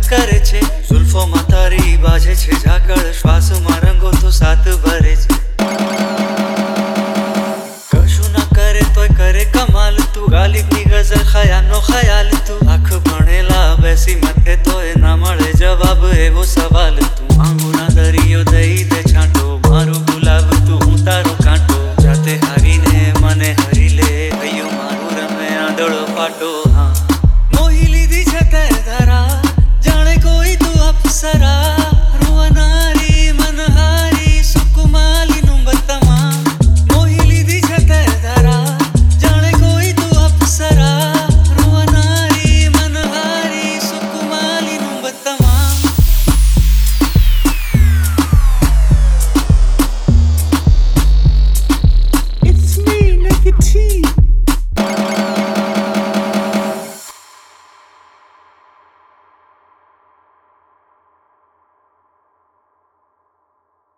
કરે છે. સુલ્ફોમાં તારી બાજે છે. ઝાકળ શ્વાસમાં રંગો તો સાત ભરે છે. કશું ના કરે તોય કરે કમાલ તું. ગાલિબની ગઝલ ખયાનો ખયાલ તું. આંખ ભણેલા બેસી મથે તોય ના મળે જવાબ એવો સવાલ તું. આંગુના દરિયો દઈ દે છાંટો. મારું ગુલાબ તું, હું તારો કાંટો. જાતે હારીને મને હરી લે. અયો મારું રમે આંધળો પાટો હા.